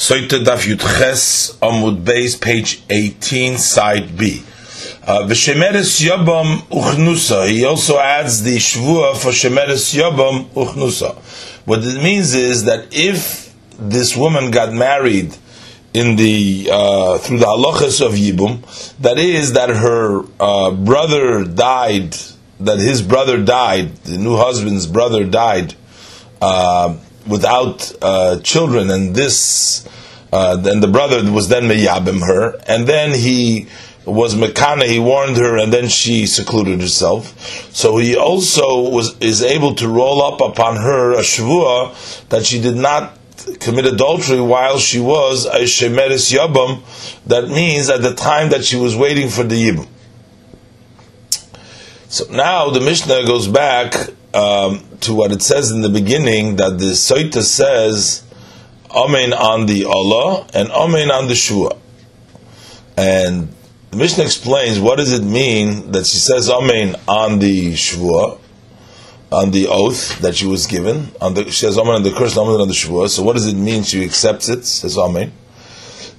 Soita Daf Yudches Amud Beis, page 18, side B. Uh, V'shemeres Yobam Uchnusa. He also adds the Shvua for Shemeres Yobam Uchnusa. What it means is that if this woman got married in the uh, through the halachas of Yibum, that is that her uh, brother died, that his brother died, the new husband's brother died uh, without uh, children, and this, uh, then the brother was then meyabim her, and then he was mekana, he warned her, and then she secluded herself. So he also was is able to roll up upon her a shvua that she did not commit adultery while she was a shemeris yabam. That means at the time that she was waiting for the yibum. So now the Mishnah goes back um, to what it says in the beginning that the Soita says Amen on the Allah and Amen on the Shua. And the Mishnah explains what does it mean that she says Amen on the Shua, on the oath that she was given. On the, she says Amen on the curse, Amen on the Shua. So what does it mean she accepts it? Says Amen.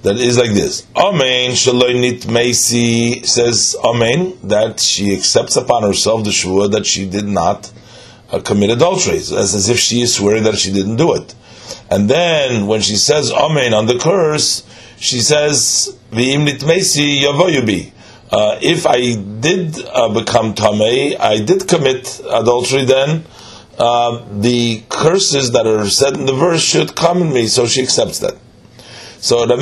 That is like this. Amen Shaloinit Macy says Amen that she accepts upon herself the Shua that she did not commit adultery, as, as if she is swearing that she didn't do it. And then when she says Amen on the curse, she says V'im nitmesi yavoyubi. Uh, if I did uh, become tamei, I did commit adultery. Then uh, the curses that are said in the verse should come in me. So she accepts that. So the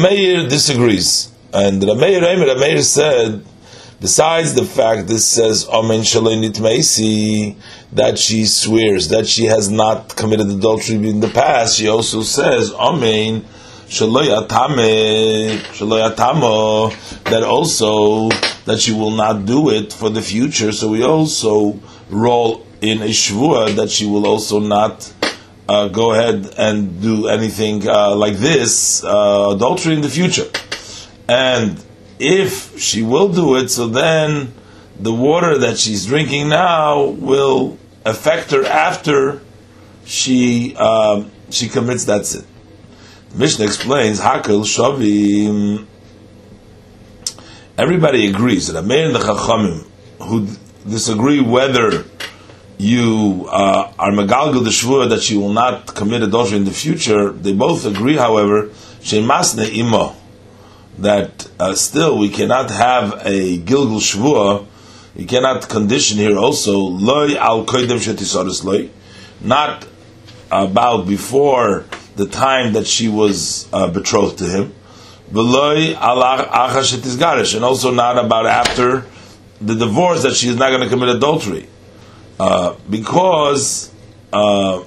disagrees, and the mayor, said Besides the fact this says Amen Shalinit Meisi that she swears that she has not committed adultery in the past, she also says Amen that also that she will not do it for the future. So we also roll in a shvua that she will also not uh, go ahead and do anything uh, like this uh, adultery in the future, and if she will do it, so then the water that she's drinking now will affect her after she um, she commits that sin. The Mishnah explains Hakel Shavim. Everybody agrees that Ameir and the Chachamim who disagree whether you uh, are Megalgal the Shvur that she will not commit adultery in the future, they both agree, however, Shemasne Imo that uh, still we cannot have a Gilgul Shvua, you cannot condition here also, loy al koidem shetisaris loy, not about before the time that she was uh, betrothed to him, veloy al acha and also not about after the divorce that she is not going to commit adultery. Uh, because uh,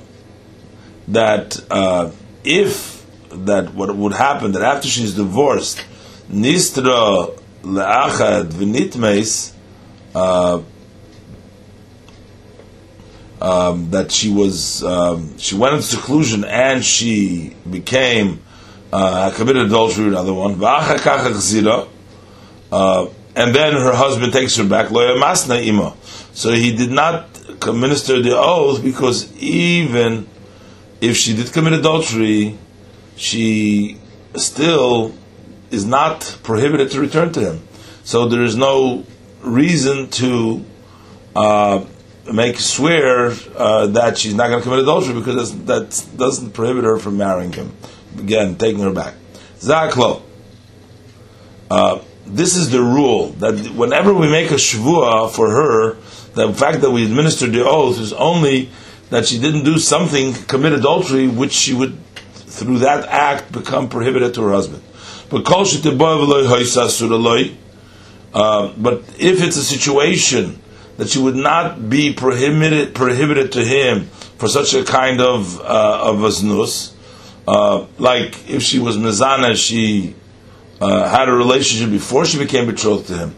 that uh, if that what would happen that after she's divorced Nistra le'achad v'nitmeis, uh, um, that she was um, she went into seclusion and she became uh, committed adultery another one. Uh, and then her husband takes her back. So he did not minister the oath because even if she did commit adultery, she still is not prohibited to return to him. So there is no reason to uh, make swear uh, that she's not going to commit adultery because that doesn't prohibit her from marrying him. Again, taking her back. Zaklo. Uh, this is the rule that whenever we make a shvua for her, the fact that we administered the oath is only that she didn't do something, commit adultery, which she would, through that act, become prohibited to her husband. But uh, but if it's a situation that she would not be prohibited prohibited to him for such a kind of uh, of aznus, uh, like if she was mezana, she uh, had a relationship before she became betrothed to him.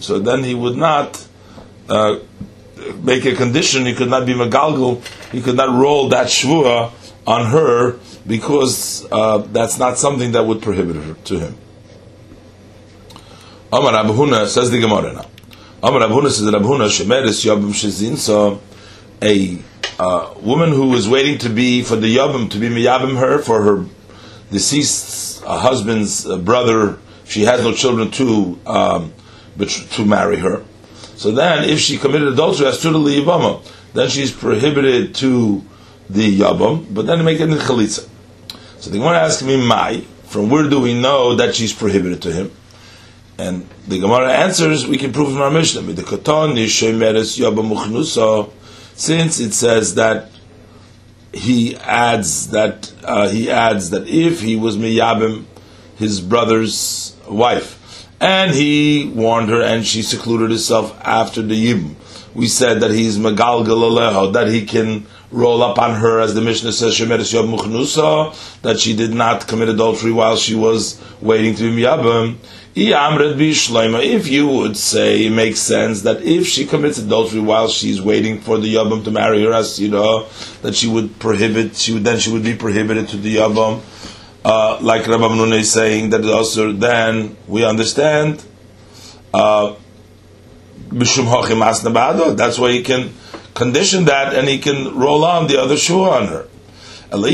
So then he would not uh, make a condition. He could not be megalgal. He could not roll that shvua on her because uh, that's not something that would prohibit her to him. Amar Abhuna says the Gemara now. Amar Abhuna says that Abhuna shemeres yabim shezin. So a uh, woman who is waiting to be for the yabim to be miyabim her for her deceased husband's brother, she has no children to um, to marry her. So then, if she committed adultery as to the liyavama, then she's prohibited to the yabam, but then they make it in chalitza. So the Gemara asks me, "My, from where do we know that she's prohibited to him?" And the Gemara answers, we can prove from our Mishnah. Since it says that he adds that uh, he adds that if he was miyabim, his brother's wife, and he warned her and she secluded herself after the yibum, we said that he's megalgal that he can roll up on her, as the Mishnah says, that she did not commit adultery while she was waiting to be miyabim. If you would say it makes sense that if she commits adultery while she's waiting for the Yabam to marry her, as you know, that she would prohibit, she would then she would be prohibited to the Yabam, uh, like Rabbi Menuna is saying that also then we understand. Uh, that's why he can condition that and he can roll on the other shoe on her. But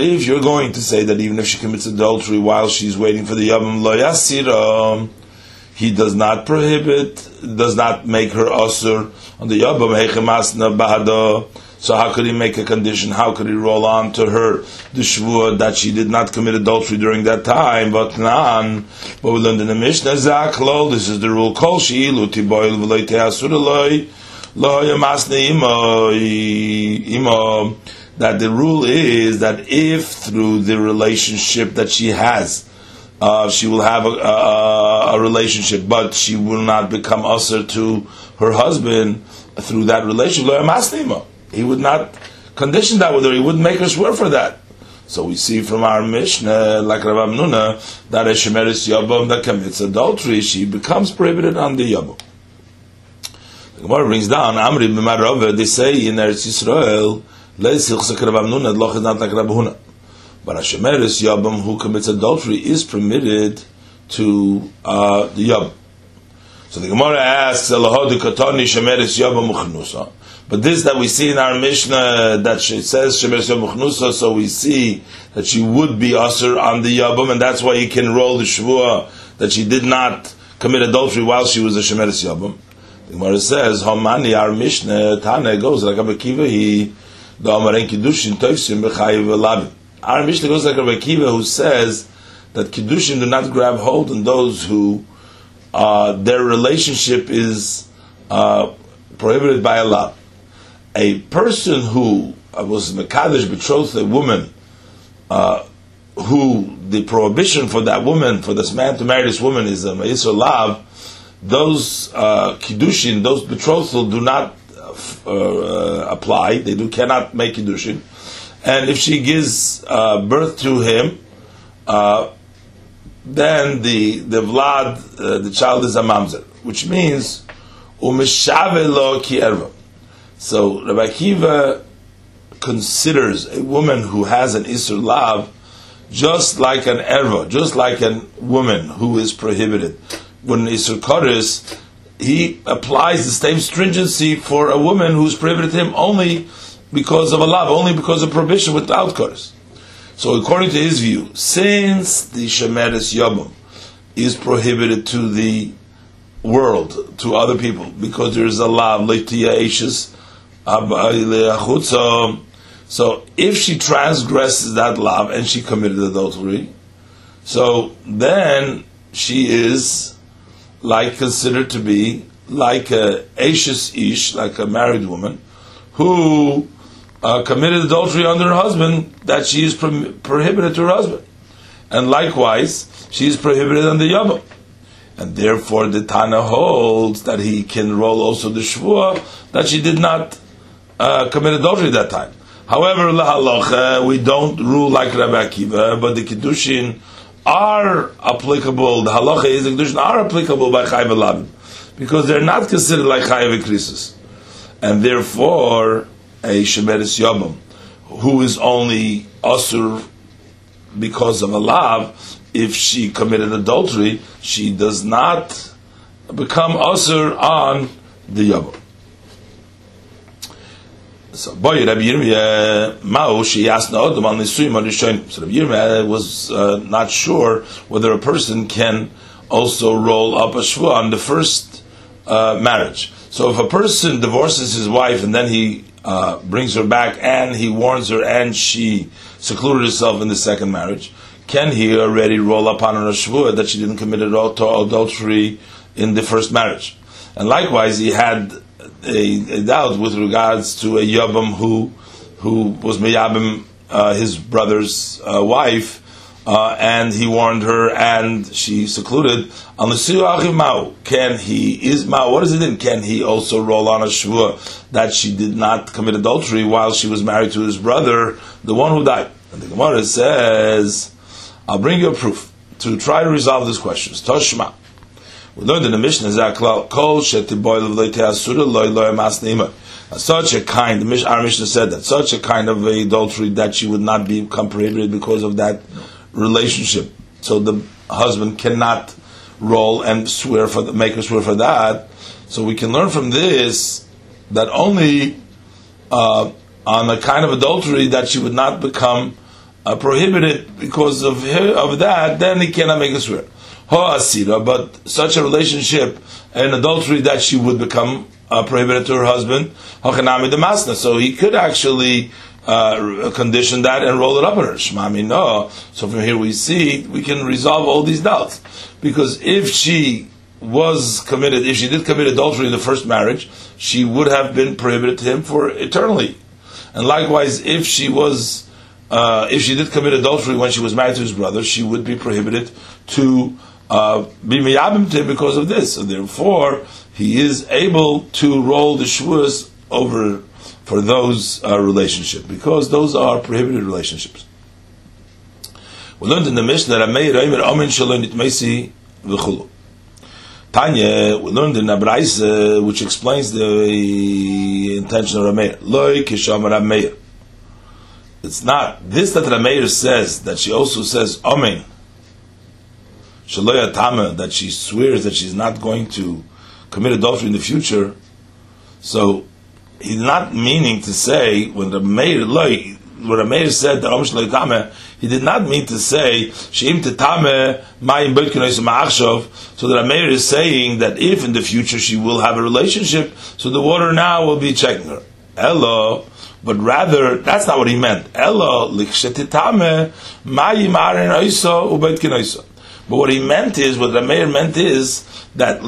if you're going to say that even if she commits adultery while she's waiting for the Yabam Lo Yasira, he does not prohibit, does not make her asur on the Yabam Hechemasna Bahado. So how could he make a condition? How could he roll on to her the shvua that she did not commit adultery during that time? But nan, but we learned in the Mishnah Zaklo. This is the rule. Kol sheilu tiboil v'loy that the rule is that if through the relationship that she has, uh, she will have a, a, a, relationship, but she will not become usher to her husband through that relationship. He would not condition that with her. He wouldn't make her swear for that. So we see from our Mishnah, like Rav Huna, that a Shemeris Yabam that commits adultery, she becomes prohibited on the Yabam. The Gemara brings down, Amri B'marov, they say in Eretz Yisrael, but a shemeres yabam who commits adultery is permitted to uh, the yabam. So the Gemara asks, But this that we see in our Mishnah that she says shemeres yabam so we see that she would be usher on the yabam, and that's why you can roll the shvua that she did not commit adultery while she was a shemeres yabam. The Gemara says, Homani, our Mishnah, Tana goes like Akiva, he the Amarin Kiddushin Toisim Bechayiv Our Mishnah goes like a Rekiva who says that Kiddushin do not grab hold on those who uh, their relationship is uh, prohibited by a Allah. A person who uh, was Mekadesh betrothed a woman uh, who the prohibition for that woman, for this man to marry this woman is a Ma'isr Lav, those uh, Kiddushin, those betrothal do not uh, apply. They do cannot make kiddushin, and if she gives uh, birth to him, uh, then the the vlad uh, the child is a mamzer, which means umeshavelo ki erva. So Rabbi Kiva considers a woman who has an isur lav just like an erva, just like a woman who is prohibited. When isur koris he applies the same stringency for a woman who's prohibited him only because of a love, only because of prohibition without chorus. So according to his view, since the Shemeres Yomim is prohibited to the world, to other people, because there is a lav, so if she transgresses that lav and she committed adultery, so then she is like considered to be like a Ashes Ish, like a married woman, who uh, committed adultery under her husband, that she is pro- prohibited to her husband. And likewise, she is prohibited under Yabam. And therefore, the Tana holds that he can roll also the Shvuah that she did not uh, commit adultery that time. However, we don't rule like Rabbi Akiva, but the Kiddushin are applicable, the halacha is the kedushin are applicable by chayv elavim, because they're not considered like chayv krisis, and therefore a shemeres yomim, who is only asur because of a lav, if she committed adultery, she does not become asur on the yomim. So, boy, Rabbi Yirmiyah, Mao, she asked no Adam on Nisuyim Arishonim. So, Rabbi Yirmiyah was uh, not sure whether a person can also roll up a shvua on the first uh, marriage. So, if a person divorces his wife and then he uh, brings her back and he warns her and she secluded herself in the second marriage, can he already roll upon her a shvua that she didn't commit adultery in the first marriage? And likewise, he had a, a doubt with regards to a Yabam who who was Meyabim, uh, his brother's uh, wife, uh, and he warned her, and she secluded. Can he is ma? What is it in? Can he also roll on a shvua that she did not commit adultery while she was married to his brother, the one who died? And the Gemara says, "I'll bring you a proof to try to resolve these questions." Toshma. We learned in the Mishnah Zaklal Kol Loy Loy Masnima. Such a kind, our Mishnah said that such a kind of adultery that she would not become prohibited because of that relationship. So the husband cannot roll and swear for the, make her swear for that. So we can learn from this that only uh, on a kind of adultery that she would not become uh, prohibited because of her, of that, then he cannot make a swear asira, but such a relationship, an adultery that she would become uh, prohibited to her husband, hachanami demasna. So he could actually uh, condition that and roll it up on her. Shmami no. So from here we see we can resolve all these doubts because if she was committed, if she did commit adultery in the first marriage, she would have been prohibited to him for eternally. And likewise, if she was, uh, if she did commit adultery when she was married to his brother, she would be prohibited to be miyabim to him because of this. So therefore, he is able to roll the shvuas over for those uh, relationships because those are prohibited relationships. We learned in the Mishnah that Amei Reimer Omen Shalom Nitmeisi V'chulu. Tanya, we learned in Abraisa, which explains the intention of Rameir. Loi Kisham Rameir. It's not this that Rameir says that she also says Omen Shaloya Tama, that she swears that she's not going to commit adultery in the future. So he's not meaning to say when the mayor when the mayor said that Om Tama, he did not mean to say Sheim Tetame Mayim. So that the mayor is saying that if in the future she will have a relationship, so the water now will be checking her. Hello. But rather, that's not what he meant. Elo arin oiso. But what he meant is, what the meant is that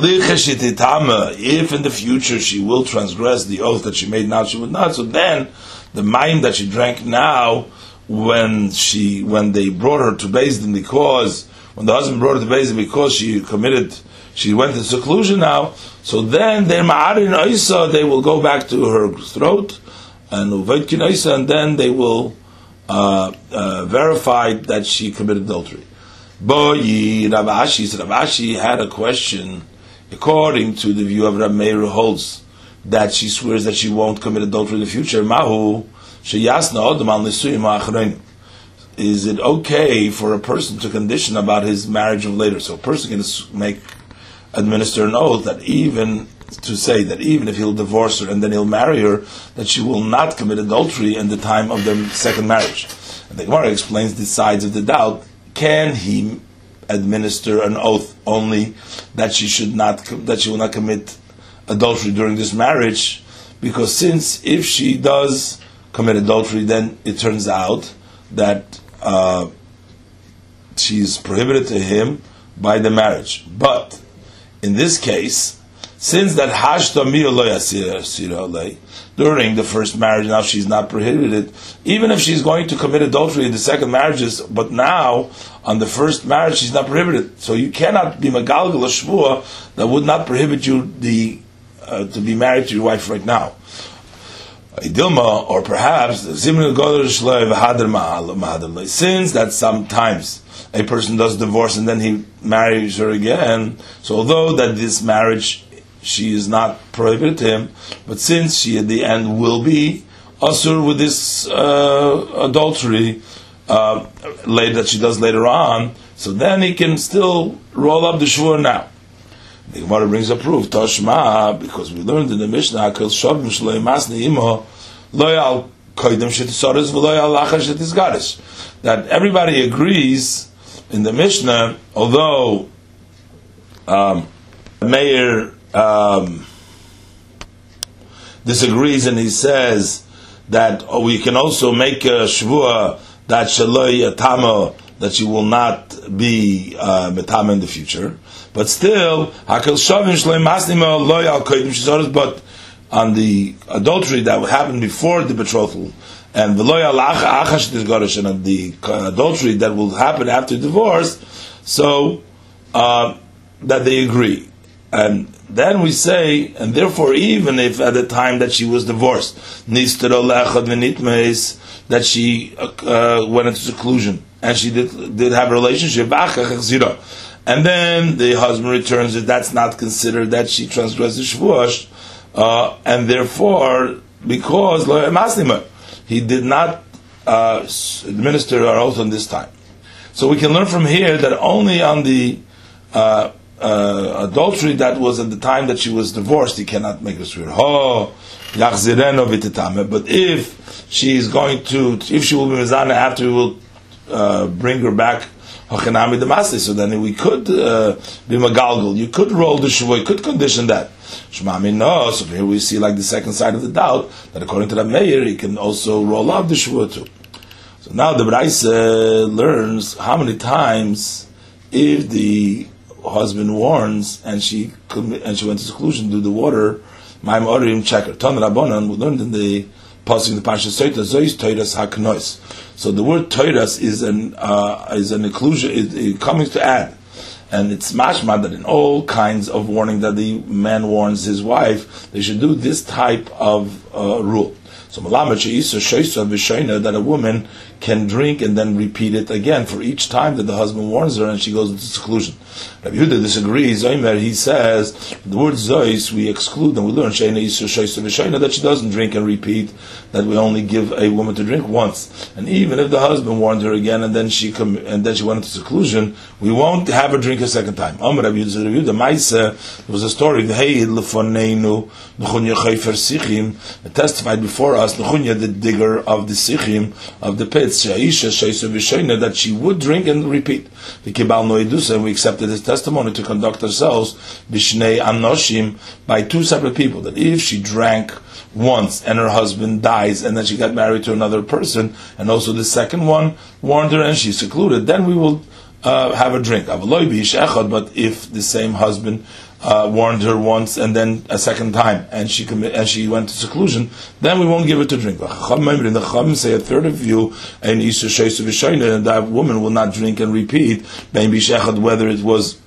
if in the future she will transgress the oath that she made now, she would not. So then, the mind that she drank now, when she when they brought her to Din because when the husband brought her to Din because she committed, she went in seclusion now. So then their ma'arin oisa, they will go back to her throat and and then they will uh, uh, verify that she committed adultery. Boyi Rav Ashi, Ravashi had a question according to the view of Rav Meir holds that she swears that she won't commit adultery in the future. Mahu sheyasna odom al nisuyim Is it okay for a person to condition about his marriage of later? So a person can make administer an oath that even to say that even if he'll divorce her and then he'll marry her, that she will not commit adultery in the time of their second marriage. And the Gemara explains the sides of the doubt can he administer an oath only that she should not that she will not commit adultery during this marriage? Because since if she does commit adultery, then it turns out that uh, she's prohibited to him by the marriage. But in this case, since that hashta during the first marriage, now she's not prohibited. Even if she's going to commit adultery in the second marriages, but now on the first marriage she's not prohibited. So you cannot be magalgal a shvua that would not prohibit you the uh, to be married to your wife right now. Dilma, or perhaps since that sometimes a person does divorce and then he marries her again. So although that this marriage she is not prohibited to him, but since she at the end will be asur with this uh, adultery uh, that she does later on, so then he can still roll up the shvur now. The Gemara brings a proof, Toshma, because we learned in the Mishnah, Akel Shavim Shalei Masni Imo, loyal koidim shetisaris v'loyal lachar shetisgaris. That everybody agrees in the Mishnah, although um, Meir um, disagrees and he says that oh, we can also make a shvua that shaloi atama that you will not be uh, metama in the future. But still, hakel shavim shloim masnima loy al koidim But on the adultery that happened before the betrothal, and the and the adultery that will happen after divorce, so uh, that they agree. And then we say, and therefore, even if at the time that she was divorced, that she uh, went into seclusion and she did, did have a relationship, and then the husband returns it, that's not considered that she transgressed the uh, and therefore, because he did not uh, administer our oath on this time. So we can learn from here that only on the uh, adultery that was at the time that she was divorced, he cannot make a swear. But if she is going to, if she will be mizana after we will uh, bring her back, so then we could uh, be magalgal. You could roll the shuvah. You could condition that. Shmami no. So here we see like the second side of the doubt that according to the mayor, he can also roll up the shuvah too. So now the Braise learns how many times if the husband warns and she and she went to seclusion to the water, my orim checker. Tan Rabbanan we learned in the passing the Pasha Soita Zois Toiras Haknois. So the word Toiras is an uh, is an inclusion. It, it coming to add. And it's mashma that in all kinds of warning that the man warns his wife, they should do this type of uh, rule. So that a woman can drink and then repeat it again for each time that the husband warns her and she goes into seclusion. Rabbi Yehuda disagrees. Omer, He says the word zois we exclude and we learn that she doesn't drink and repeat. That we only give a woman to drink once, and even if the husband warned her again and then she com- and then she went into seclusion, we won't have her drink a second time. Amr Rabbi Yehuda there was a story. Hey lefonenu testified before us the digger of the sichim of the pit that she would drink and repeat. The Kibal and we accepted his testimony to conduct ourselves Bishnei Anoshim by two separate people. That if she drank once and her husband dies and then she got married to another person, and also the second one warned her and she secluded, then we will uh, have a drink. But if the same husband uh, warned her once and then a second time, and she commi- and she went to seclusion, then we won't give her to drink. The Chacham say a third of you, and that woman will not drink and repeat, whether it was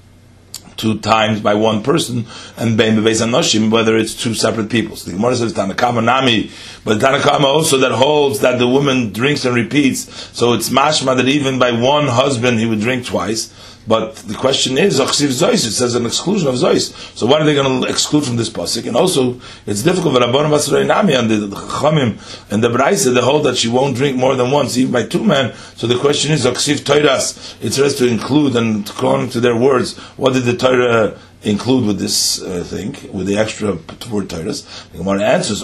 two times by one person, and bein bebeis anoshim, whether it's two separate people. So the Gemara says Tanakama nami, but Tanakama also that holds that the woman drinks and repeats. So it's mashma that even by one husband he would drink twice. But the question is, Achsiv Zois, it says an exclusion of Zois. So what are they going to exclude from this pasuk? And also, it's difficult for Rabban Basrei Nami and the Chamim and the Braisa, they hold that she won't drink more than once, even by two men. So the question is, Achsiv Toiras, it's supposed to include, and according to their words, what did the Torah include with this uh, thing, with the extra word Toiras? The Gemara answers,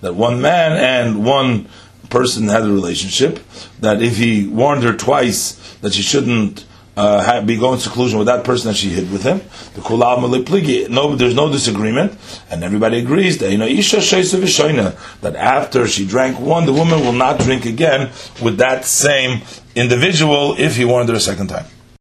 that one man and one person had a relationship, that if he warned her twice that she shouldn't uh, have, be going to seclusion with that person that she hid with him. The kulav malipligi. No, there's no disagreement, and everybody agrees that you know isha that after she drank one, the woman will not drink again with that same individual if he warned her a second time.